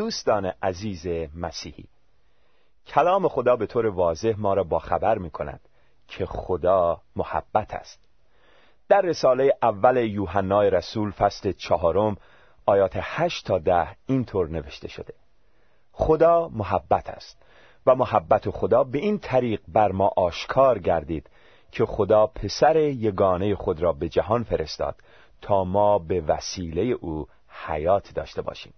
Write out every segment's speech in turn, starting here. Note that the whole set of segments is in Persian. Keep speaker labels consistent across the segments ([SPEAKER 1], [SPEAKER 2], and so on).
[SPEAKER 1] دوستان عزیز مسیحی کلام خدا به طور واضح ما را با خبر می کند که خدا محبت است. در رساله اول یوحنای رسول فصل چهارم آیات هشت تا ده اینطور نوشته شده. خدا محبت است و محبت خدا به این طریق بر ما آشکار گردید که خدا پسر یگانه خود را به جهان فرستاد تا ما به وسیله او حیات داشته باشیم.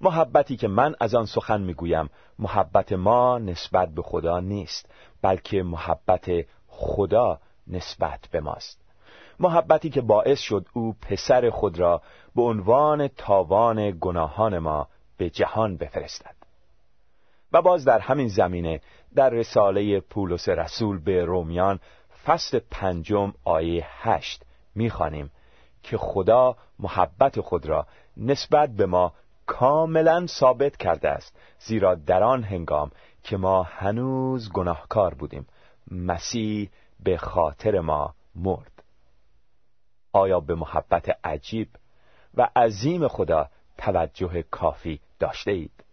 [SPEAKER 1] محبتی که من از آن سخن می‌گویم محبت ما نسبت به خدا نیست بلکه محبت خدا نسبت به ماست. محبتی که باعث شد او پسر خود را به عنوان تاوان گناهان ما به جهان بفرستد. و باز در همین زمینه در رساله پولس رسول به رومیان فصل پنجم آیه هشت می‌خوانیم که خدا محبت خود را نسبت به ما کاملا ثابت کرده است زیرا در آن هنگام که ما هنوز گناهکار بودیم مسیح به خاطر ما مرد آیا به محبت عجیب و عظیم خدا توجه کافی داشته اید؟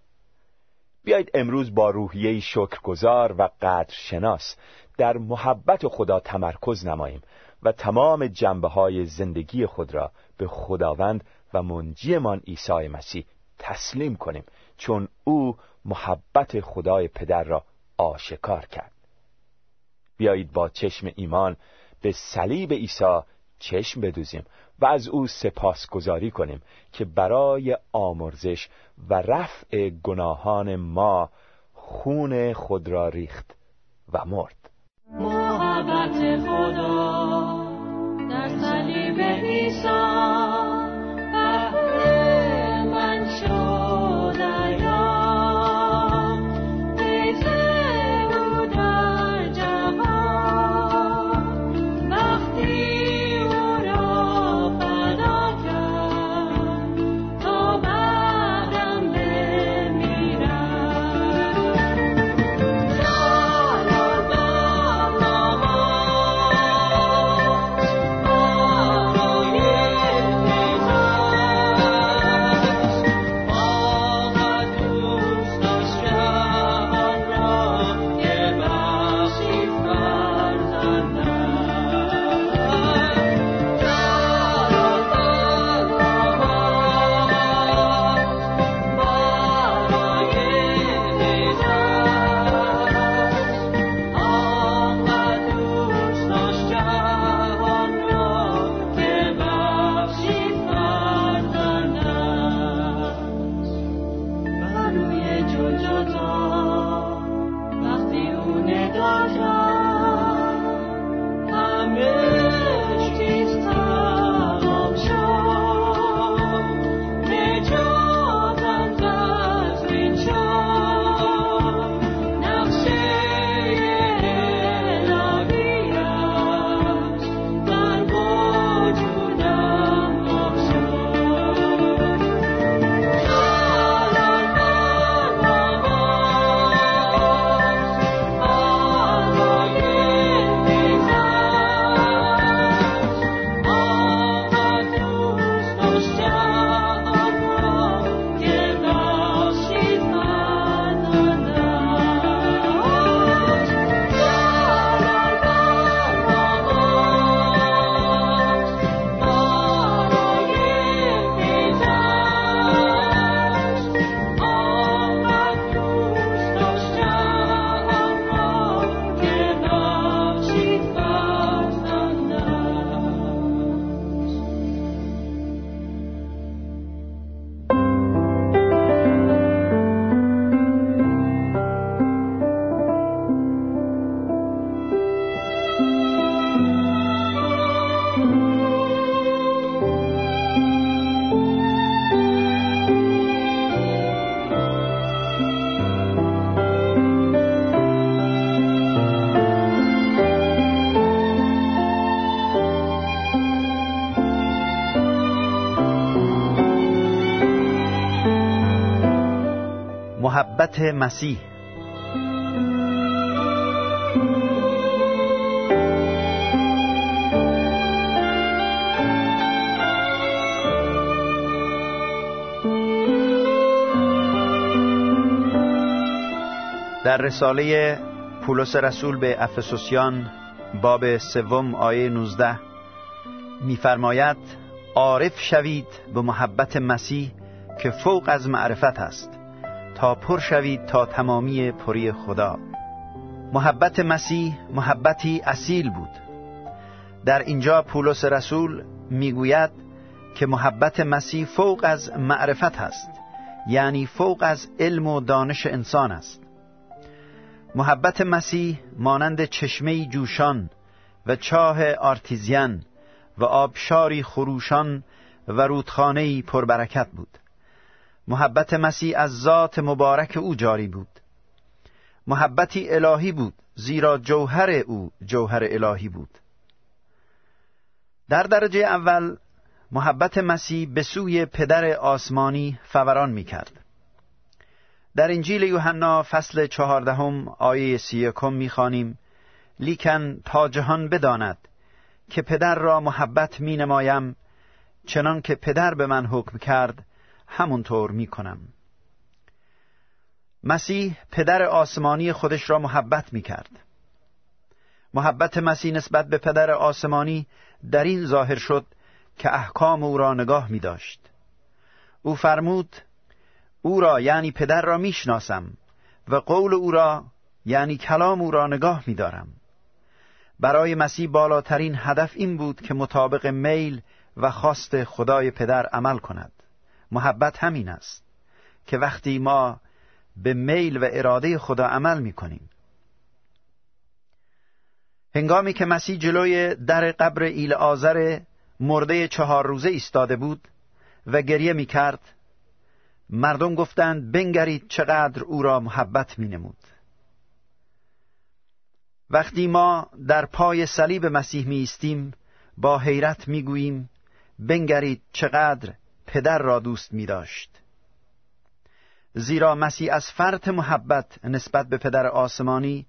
[SPEAKER 1] بیایید امروز با روحیه شکرگزار و قدر شناس در محبت خدا تمرکز نماییم و تمام جنبه های زندگی خود را به خداوند و منجیمان عیسی مسیح تسلیم کنیم چون او محبت خدای پدر را آشکار کرد. بیایید با چشم ایمان به صلیب عیسی چشم بدوزیم و از او سپاسگزاری کنیم که برای آمرزش و رفع گناهان ما خون خود را ریخت و مرد.
[SPEAKER 2] محبت خدا در صلیب عیسی
[SPEAKER 3] مسیح. در رساله پولس رسول به افسوسیان باب سوم آیه 19 میفرماید عارف شوید به محبت مسیح که فوق از معرفت است. تا پر شوید تا تمامی پری خدا. محبت مسیح محبتی اصیل بود. در اینجا پولس رسول می‌گوید که محبت مسیح فوق از معرفت است یعنی فوق از علم و دانش انسان است. محبت مسیح مانند چشمه جوشان و چاه آرتیزیان و آبشاری خروشان و رودخانه پربرکت بود. محبت مسیح از ذات مبارک او جاری بود محبتی الهی بود زیرا جوهر او جوهر الهی بود در درجه اول محبت مسیح به سوی پدر آسمانی فوران می کرد. در انجیل یوحنا فصل چهاردهم آیه سی یکم می‌خوانیم لیکن تا جهان بداند که پدر را محبت می نمایم چنان که پدر به من حکم کرد همونطور می کنم مسیح پدر آسمانی خودش را محبت می کرد محبت مسیح نسبت به پدر آسمانی در این ظاهر شد که احکام او را نگاه می داشت او فرمود او را یعنی پدر را می‌شناسم و قول او را یعنی کلام او را نگاه می دارم. برای مسیح بالاترین هدف این بود که مطابق میل و خواست خدای پدر عمل کند. محبت همین است که وقتی ما به میل و اراده خدا عمل می کنیم هنگامی که مسیح جلوی در قبر ایل آزر مرده چهار روزه ایستاده بود و گریه می کرد مردم گفتند بنگرید چقدر او را محبت می نمود. وقتی ما در پای صلیب مسیح می ایستیم با حیرت می گوییم بنگرید چقدر پدر را دوست می داشت. زیرا مسیح از فرط محبت نسبت به پدر آسمانی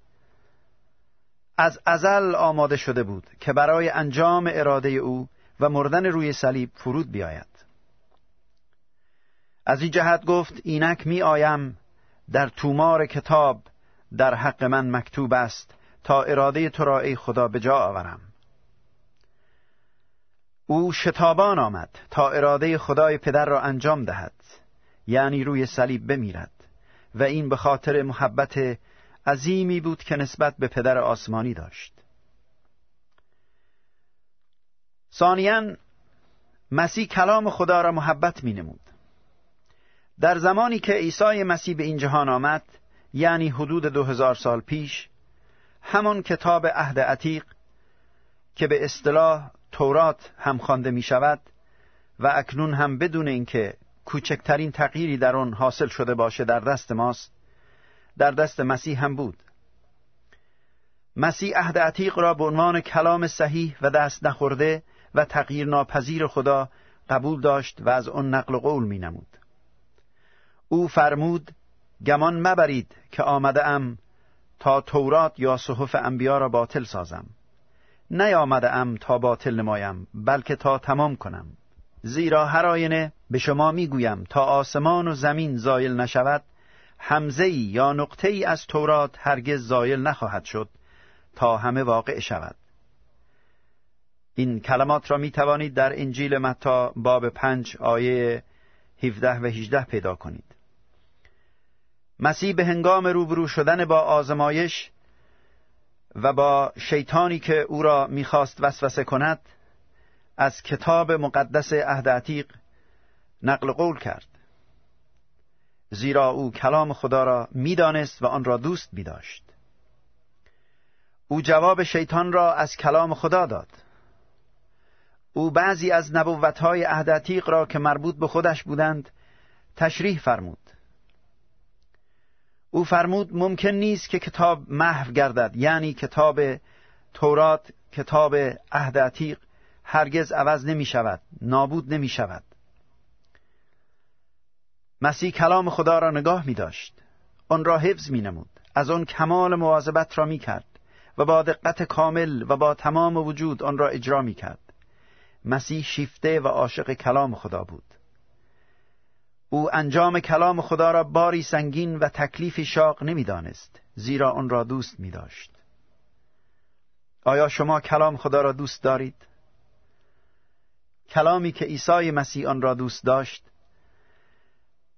[SPEAKER 3] از ازل آماده شده بود که برای انجام اراده او و مردن روی صلیب فرود بیاید از این جهت گفت اینک می آیم در تومار کتاب در حق من مکتوب است تا اراده تو را ای خدا به جا آورم او شتابان آمد تا اراده خدای پدر را انجام دهد. یعنی روی صلیب بمیرد و این به خاطر محبت عظیمی بود که نسبت به پدر آسمانی داشت. ثانیا مسیح کلام خدا را محبت می نمود در زمانی که عیسی مسیح به این جهان آمد یعنی حدود دو هزار سال پیش همان کتاب عهد عتیق که به اصطلاح تورات هم خوانده می شود و اکنون هم بدون اینکه کوچکترین تغییری در آن حاصل شده باشه در دست ماست در دست مسیح هم بود مسیح عهد عتیق را به عنوان کلام صحیح و دست نخورده و تغییر ناپذیر خدا قبول داشت و از آن نقل قول می نمود. او فرمود گمان مبرید که آمده ام تا تورات یا صحف انبیا را باطل سازم نیامده ام تا باطل نمایم بلکه تا تمام کنم. زیرا هر آینه به شما می‌گویم تا آسمان و زمین زایل نشود حمزه یا نقطه ای از تورات هرگز زایل نخواهد شد تا همه واقع شود. این کلمات را می توانید در انجیل متا باب پنج آیه 17 و 18 پیدا کنید. مسیح به هنگام روبرو شدن با آزمایش و با شیطانی که او را می‌خواست وسوسه کند از کتاب مقدس عهد عتیق نقل قول کرد. زیرا او کلام خدا را می‌دانست و آن را دوست می داشت. او جواب شیطان را از کلام خدا داد. او بعضی از نبوتهای عهد عتیق را که مربوط به خودش بودند تشریح فرمود. او فرمود ممکن نیست که کتاب محو گردد یعنی کتاب تورات کتاب عهد عتیق هرگز عوض نمی شود نابود نمی شود. مسیح کلام خدا را نگاه می داشت. آن را حفظ می نمود. از آن کمال مواظبت را می کرد و با دقت کامل و با تمام وجود آن را اجرا می کرد. مسیح شیفته و عاشق کلام خدا بود. او انجام کلام خدا را باری سنگین و تکلیفی شاق نمی‌دانست زیرا آن را دوست می داشت. آیا شما کلام خدا را دوست دارید؟ کلامی که عیسی مسیح آن را دوست داشت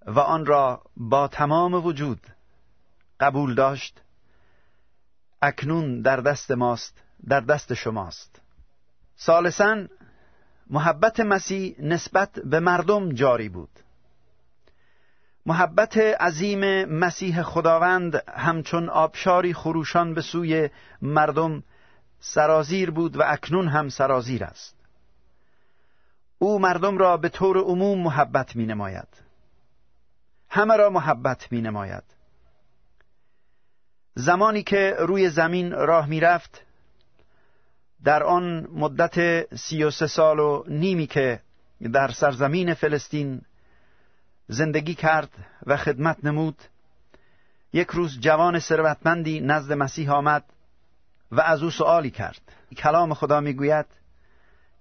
[SPEAKER 3] و آن را با تمام وجود قبول داشت اکنون در دست ماست در دست شماست سالسا محبت مسیح نسبت به مردم جاری بود محبت عظیم مسیح خداوند همچون آبشاری خروشان به سوی مردم سرازیر بود و اکنون هم سرازیر است. او مردم را به طور عموم محبت می نماید همه را محبت می نماید زمانی که روی زمین راه می رفت در آن مدت سی و سه سال و نیمی که در سرزمین فلسطین زندگی کرد و خدمت نمود. یک روز جوان ثروتمندی نزد مسیح آمد و از او سؤالی کرد. کلام خدا می‌گوید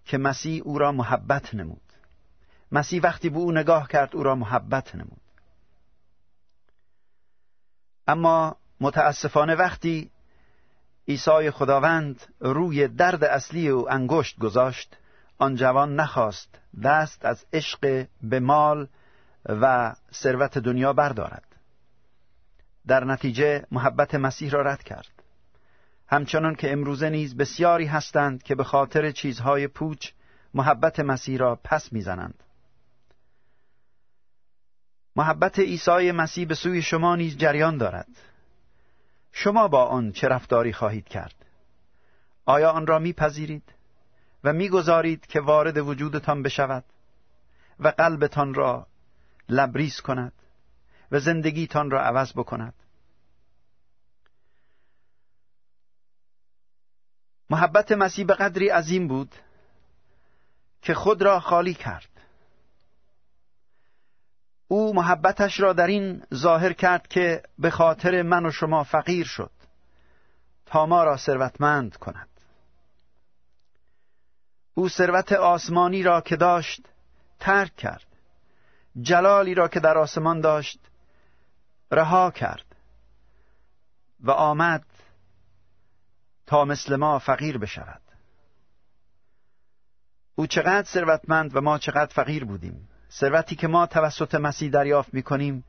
[SPEAKER 3] که مسیح او را محبت نمود. مسیح وقتی به او نگاه کرد او را محبت نمود. اما متاسفانه وقتی عیسی خداوند روی درد اصلی او انگشت گذاشت آن جوان نخواست دست از عشق به مال و ثروت دنیا بردارد. در نتیجه محبت مسیح را رد کرد. همچنان که امروزه نیز بسیاری هستند که به خاطر چیزهای پوچ محبت مسیح را پس می‌زنند. محبت عیسی مسیح به سوی شما نیز جریان دارد. شما با آن چه رفتاری خواهید کرد؟ آیا آن را میپذیرید و می‌گذارید که وارد وجودتان بشود و قلبتان را لبریز کند و زندگیتان را عوض بکند. محبت مسیح به قدری عظیم بود که خود را خالی کرد. او محبتش را در این ظاهر کرد که به خاطر من و شما فقیر شد تا ما را ثروتمند کند. او ثروت آسمانی را که داشت ترک کرد. جلالی را که در آسمان داشت رها کرد و آمد تا مثل ما فقیر بشود. او چقدر ثروتمند و ما چقدر فقیر بودیم. ثروتی که ما توسط مسیح دریافت می کنیم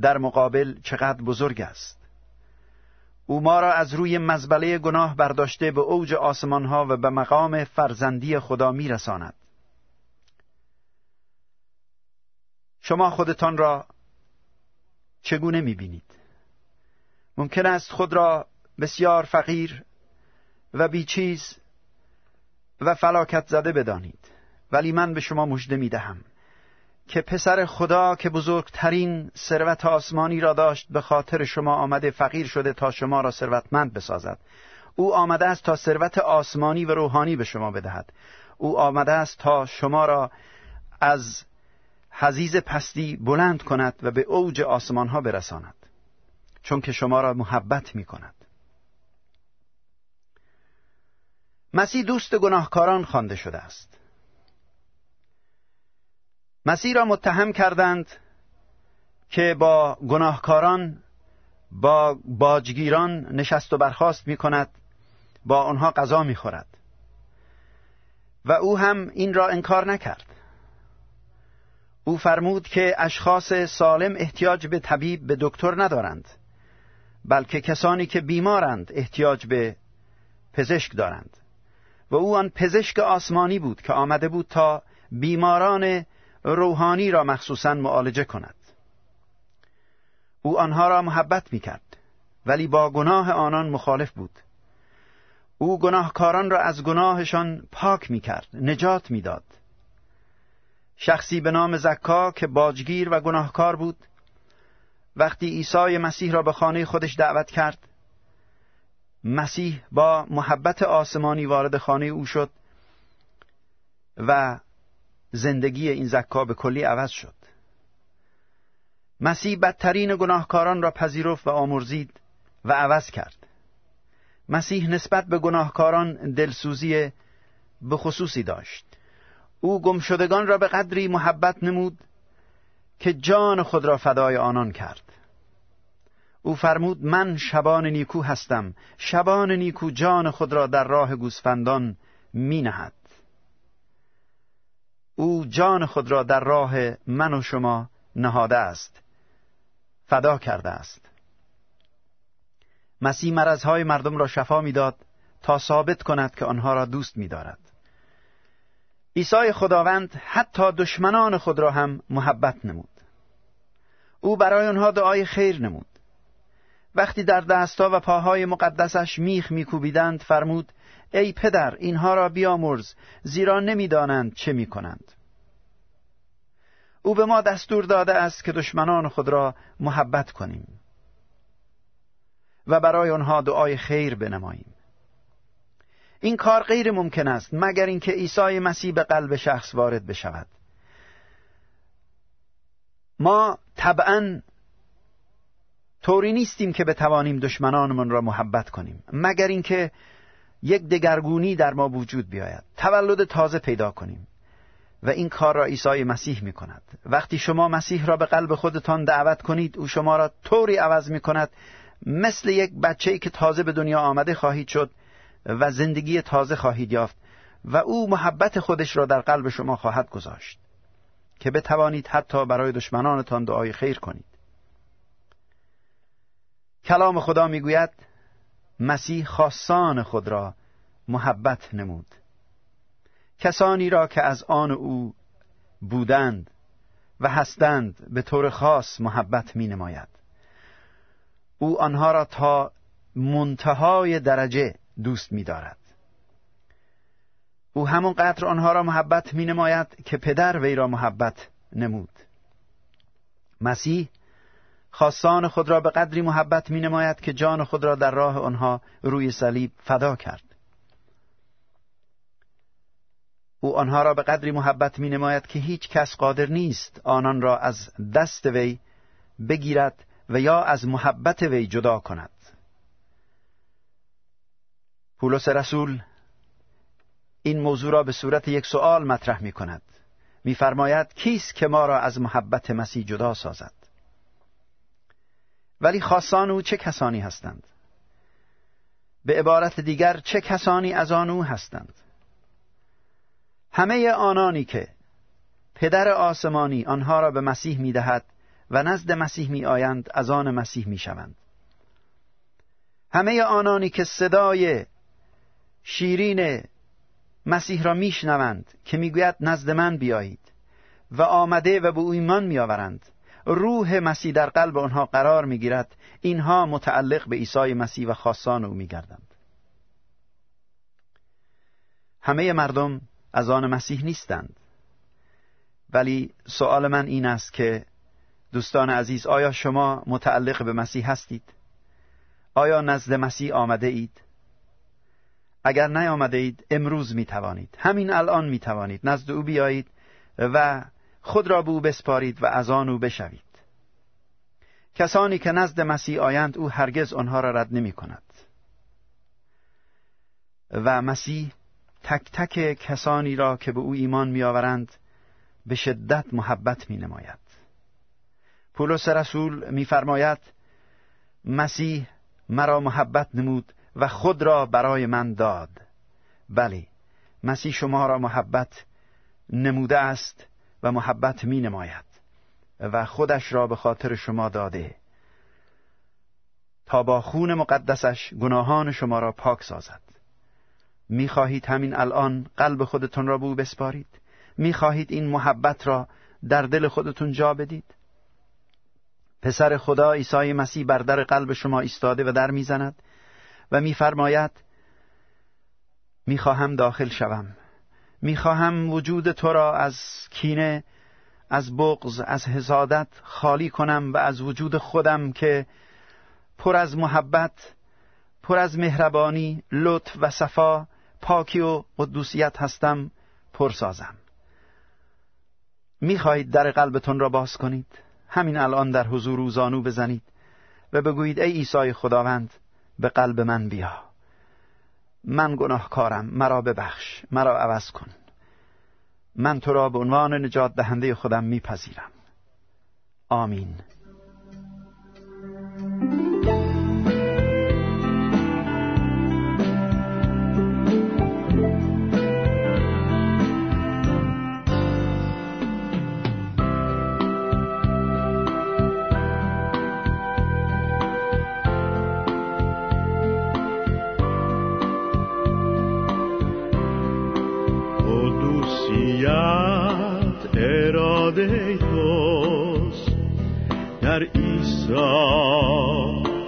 [SPEAKER 3] در مقابل چقدر بزرگ است. او ما را از روی مزبله گناه برداشته به اوج آسمان ها و به مقام فرزندی خدا می رساند. شما خودتان را چگونه می بینید؟ ممکن است خود را بسیار فقیر و بیچیز و فلاکت زده بدانید ولی من به شما مژده می دهم که پسر خدا که بزرگترین ثروت آسمانی را داشت به خاطر شما آمده فقیر شده تا شما را ثروتمند بسازد او آمده است تا ثروت آسمانی و روحانی به شما بدهد او آمده است تا شما را از حزیز پستی بلند کند و به اوج آسمان ها برساند چون که شما را محبت می کند مسیح دوست گناهکاران خوانده شده است. مسیح را متهم کردند که با گناهکاران با باجگیران نشست و برخاست می کند با آنها غذا می خورد و او هم این را انکار نکرد. او فرمود که اشخاص سالم احتیاج به طبیب به دکتر ندارند بلکه کسانی که بیمارند احتیاج به پزشک دارند. و او آن پزشک آسمانی بود که آمده بود تا بیماران روحانی را مخصوصا معالجه کند. او آنها را محبت می کرد ولی با گناه آنان مخالف بود. او گناهکاران را از گناهشان پاک می کرد نجات می داد شخصی به نام زکا که باجگیر و گناهکار بود وقتی عیسی مسیح را به خانه خودش دعوت کرد مسیح با محبت آسمانی وارد خانه او شد و زندگی این زکا به کلی عوض شد. مسیح بدترین گناهکاران را پذیرفت و آمرزید و عوض کرد. مسیح نسبت به گناهکاران دلسوزی به خصوصی داشت. او گمشدگان را به قدری محبت نمود که جان خود را فدای آنان کرد. او فرمود من شبان نیکو هستم. شبان نیکو جان خود را در راه گوسفندان می نهد. او جان خود را در راه من و شما نهاده است. فدا کرده است. مسیح مرضهای مردم را شفا می‌داد تا ثابت کند که آنها را دوست می‌دارد. عیسی خداوند حتی دشمنان خود را هم محبت نمود. او برای آنها دعای خیر نمود. وقتی در دستا و پاهای مقدسش میخ میکوبیدند فرمود ای پدر اینها را بیامرز زیرا نمی‌دانند چه می‌کنند او به ما دستور داده است که دشمنان خود را محبت کنیم و برای آنها دعای خیر بنماییم این کار غیر ممکن است مگر اینکه عیسی مسیح به قلب شخص وارد بشود. ما طبعا طوری نیستیم که بتوانیم دشمنانمان را محبت کنیم مگر اینکه یک دگرگونی در ما وجود بیاید تولد تازه پیدا کنیم. و این کار را عیسی مسیح می کند وقتی شما مسیح را به قلب خودتان دعوت کنید او شما را طوری عوض می کند مثل یک بچه که تازه به دنیا آمده خواهید شد. و زندگی تازه خواهید یافت و او محبت خودش را در قلب شما خواهد گذاشت که بتوانید حتی برای دشمنانتان دعای خیر کنید. کلام خدا می‌گوید مسیح خاصان خود را محبت نمود. کسانی را که از آن او بودند و هستند به طور خاص محبت می نماید او آنها را تا منتهای درجه دوست می دارد او همون قدر آنها را محبت می نماید که پدر وی را محبت نمود. مسیح خواستان خود را به قدری محبت می نماید که جان خود را در راه آنها روی صلیب فدا کرد. او آنها را به قدری محبت می نماید که هیچ کس قادر نیست آنان را از دست وی بگیرد و یا از محبت وی جدا کند. پولس رسول این موضوع را به صورت یک سوال مطرح می کند میفرماید کیست که ما را از محبت مسیح جدا سازد؟ ولی خاصان او چه کسانی هستند؟ به عبارت دیگر چه کسانی از آن او هستند؟ همه آنانی که پدر آسمانی آنها را به مسیح می‌دهد و نزد مسیح می آیند از آن مسیح می شوند. همه آنانی که صدای شیرین مسیح را میشنوند که می‌گوید نزد من بیایید و آمده و به او ایمان میآورند روح مسیح در قلب آنها قرار می‌گیرد اینها متعلق به عیسی مسیح و خاصان او میگردند همه مردم از آن مسیح نیستند ولی سوال من این است که دوستان عزیز آیا شما متعلق به مسیح هستید؟ آیا نزد مسیح آمده اید؟ اگر نیامده اید امروز می توانید همین الان می توانید نزد او بیایید و خود را به او بسپارید و از آن او بشوید. کسانی که نزد مسیح آیند او هرگز آنها را رد نمی کند و مسیح تک تک کسانی را که به او ایمان میآورند به شدت محبت می نماید پولس رسول میفرماید مسیح مرا محبت نمود. و خود را برای من داد. بله مسیح شما را محبت نموده است و محبت می نماید و خودش را به خاطر شما داده. تا با خون مقدسش گناهان شما را پاک سازد. می خواهید همین الان قلب خودتون را به او بسپارید؟ می خواهید این محبت را در دل خودتون جا بدید؟ پسر خدا عیسی مسیح بر در قلب شما ایستاده و در می‌زند. و میفرماید می‌خواهم داخل شوم. می‌خواهم وجود تو را از کینه از بغض از حسادت خالی کنم و از وجود خودم که پر از محبت پر از مهربانی لطف و صفا پاکی و قدوسیت هستم پر سازم می‌خواهید در قلبتون را باز کنید. همین الان در حضور او زانو بزنید و بگویید ای عیسی خداوند به قلب من بیا. من گناهکارم مرا ببخش مرا عوض کن. من تو را به عنوان نجات دهنده خودم میپذیرم. آمین.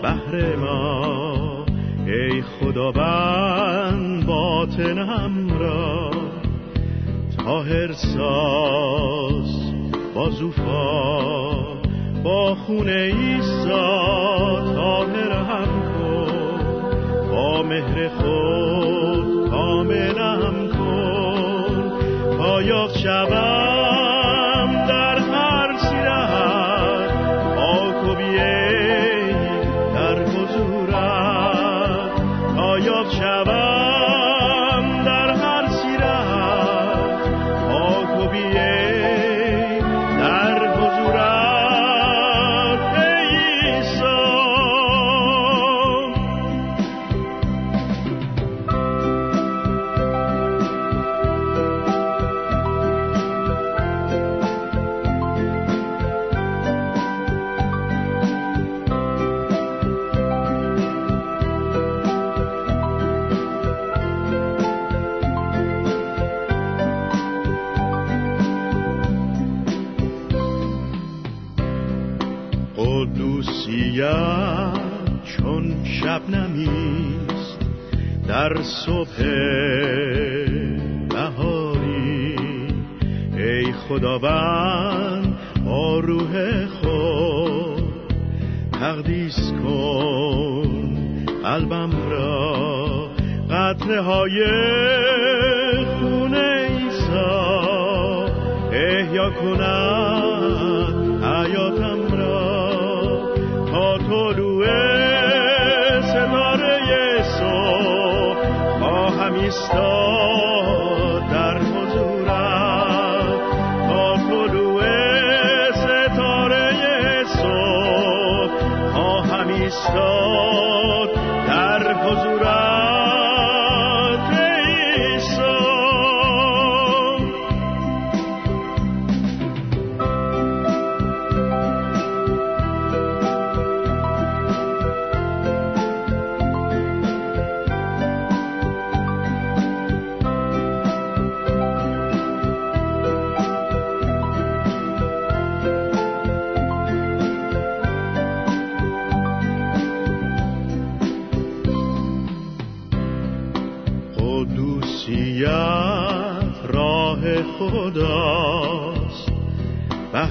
[SPEAKER 1] بهر ما ای خداوند باطنم را. تاهر ساز با زوفا با خون ایسا تاهر هم کن. با مهر خود کاملم کن. تا یافت در خداوند با روح خود. تقدیس کن قلبم را قطره های خون ایسا احیا کند حیاتم را تا طلوع ایستاد.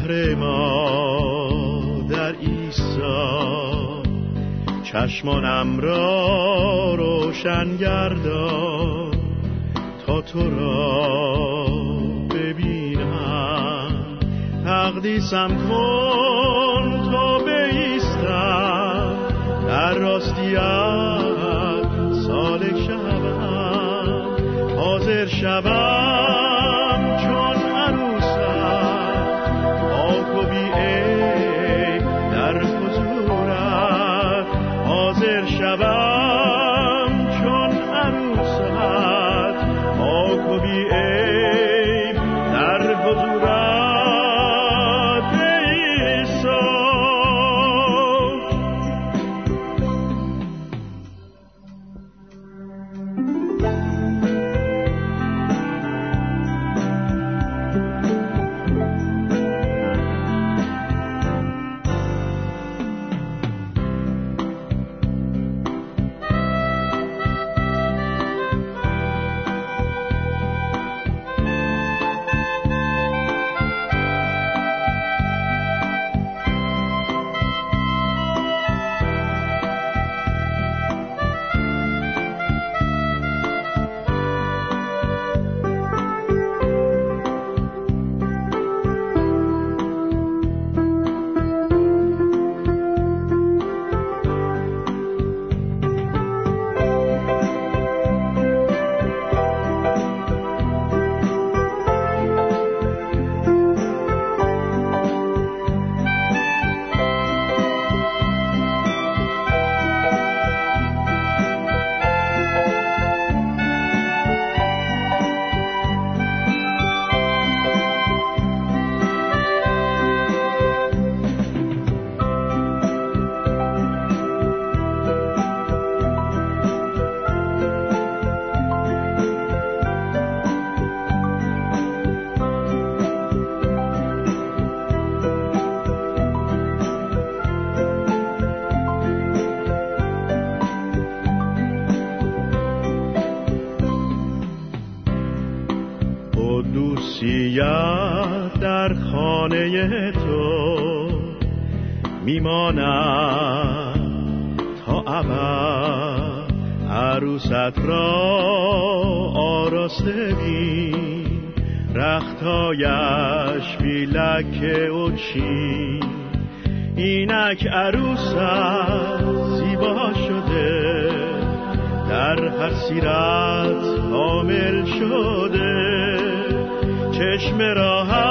[SPEAKER 1] بهر ما در ایسا چشمانم را روشن گردان تا تو را ببینم. تقدیسم کن تا بیستم. در راستیت سالک شوم. حاضر شوم. میماند. تا ابد عروست را آراسته بین رختایش بیلک و چی. اینک عروست زیبا شده در هر سیرت حامل شده. چشم راحت